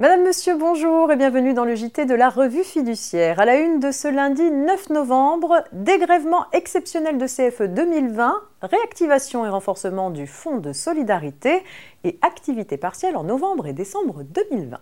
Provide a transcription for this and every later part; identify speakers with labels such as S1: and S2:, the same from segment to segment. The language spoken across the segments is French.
S1: Madame, Monsieur, bonjour et bienvenue dans le JT de la revue fiduciaire. À la une de ce lundi 9 novembre, dégrèvement exceptionnel de CFE 2020, réactivation et renforcement du Fonds de solidarité et activité partielle en novembre et décembre 2020.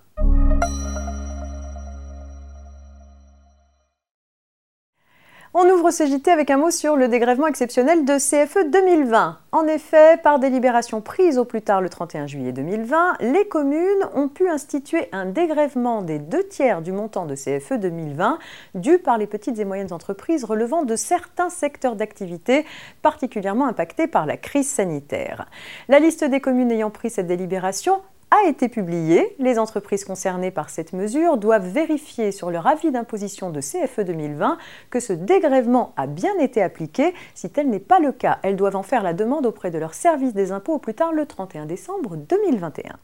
S1: On ouvre ce JT avec un mot sur le dégrèvement exceptionnel de CFE 2020. En effet, par délibération prise au plus tard le 31 juillet 2020, les communes ont pu instituer un dégrèvement des deux tiers du montant de CFE 2020 dû par les petites et moyennes entreprises relevant de certains secteurs d'activité particulièrement impactés par la crise sanitaire. La liste des communes ayant pris cette délibération a été publié. Les entreprises concernées par cette mesure doivent vérifier sur leur avis d'imposition de CFE 2020 que ce dégrèvement a bien été appliqué. Si tel n'est pas le cas, elles doivent en faire la demande auprès de leur service des impôts au plus tard le 31 décembre 2021.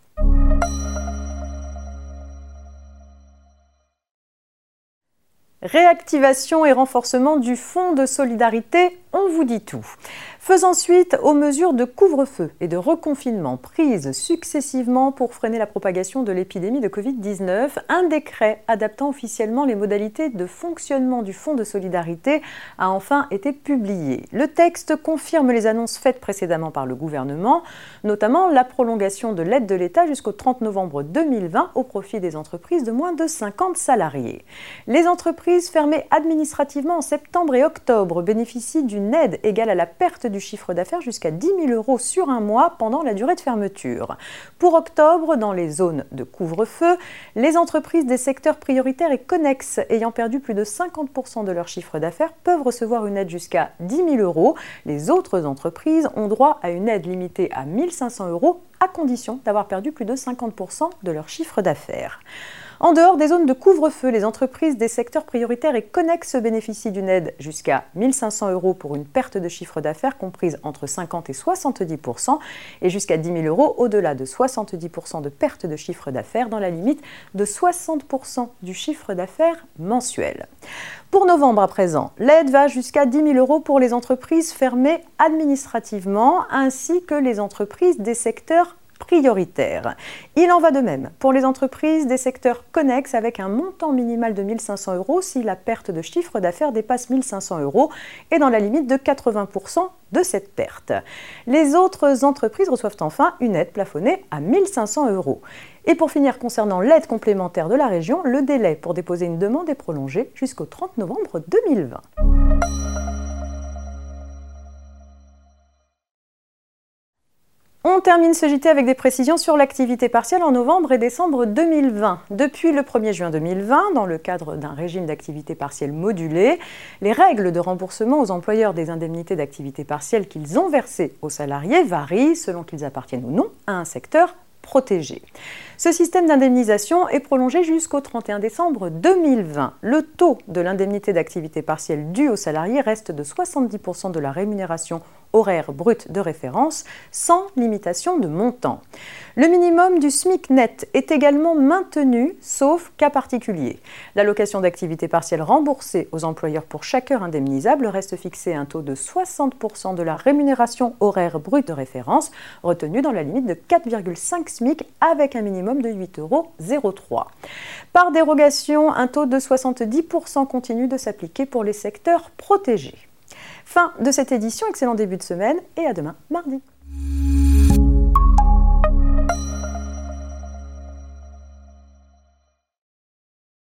S1: Réactivation et renforcement du fonds de solidarité, on vous dit tout. Faisant suite aux mesures de couvre-feu et de reconfinement prises successivement pour freiner la propagation de l'épidémie de Covid-19, un décret adaptant officiellement les modalités de fonctionnement du Fonds de solidarité a enfin été publié. Le texte confirme les annonces faites précédemment par le gouvernement, notamment la prolongation de l'aide de l'État jusqu'au 30 novembre 2020 au profit des entreprises de moins de 50 salariés. Les entreprises fermées administrativement en septembre et octobre bénéficient d'une aide égale à la perte du chiffre d'affaires jusqu'à 10 000 euros sur un mois pendant la durée de fermeture. Pour octobre, dans les zones de couvre-feu, les entreprises des secteurs prioritaires et connexes ayant perdu plus de 50% de leur chiffre d'affaires peuvent recevoir une aide jusqu'à 10 000 euros. Les autres entreprises ont droit à une aide limitée à 1 500 euros à condition d'avoir perdu plus de 50% de leur chiffre d'affaires. En dehors des zones de couvre-feu, les entreprises des secteurs prioritaires et connexes bénéficient d'une aide jusqu'à 1500 euros pour une perte de chiffre d'affaires comprise entre 50 et 70% et jusqu'à 10 000 euros au-delà de 70% de perte de chiffre d'affaires dans la limite de 60% du chiffre d'affaires mensuel. Pour novembre à présent, l'aide va jusqu'à 10 000 euros pour les entreprises fermées administrativement ainsi que les entreprises des secteurs prioritaire. Il en va de même pour les entreprises des secteurs connexes avec un montant minimal de 1500 euros si la perte de chiffre d'affaires dépasse 1500 euros et dans la limite de 80% de cette perte. Les autres entreprises reçoivent enfin une aide plafonnée à 1500 euros. Et pour finir, concernant l'aide complémentaire de la région, le délai pour déposer une demande est prolongé jusqu'au 30 novembre 2020. On termine ce JT avec des précisions sur l'activité partielle en novembre et décembre 2020. Depuis le 1er juin 2020, dans le cadre d'un régime d'activité partielle modulé, les règles de remboursement aux employeurs des indemnités d'activité partielle qu'ils ont versées aux salariés varient selon qu'ils appartiennent ou non à un secteur protégé. Ce système d'indemnisation est prolongé jusqu'au 31 décembre 2020. Le taux de l'indemnité d'activité partielle due aux salariés reste de 70% de la rémunération horaire brut de référence sans limitation de montant. Le minimum du SMIC net est également maintenu, sauf cas particulier. L'allocation d'activité partielle remboursée aux employeurs pour chaque heure indemnisable reste fixée à un taux de 60% de la rémunération horaire brute de référence, retenue dans la limite de 4,5 SMIC avec un minimum de 8,03 euros. Par dérogation, un taux de 70% continue de s'appliquer pour les secteurs protégés. Fin de cette édition, excellent début de semaine et à demain mardi.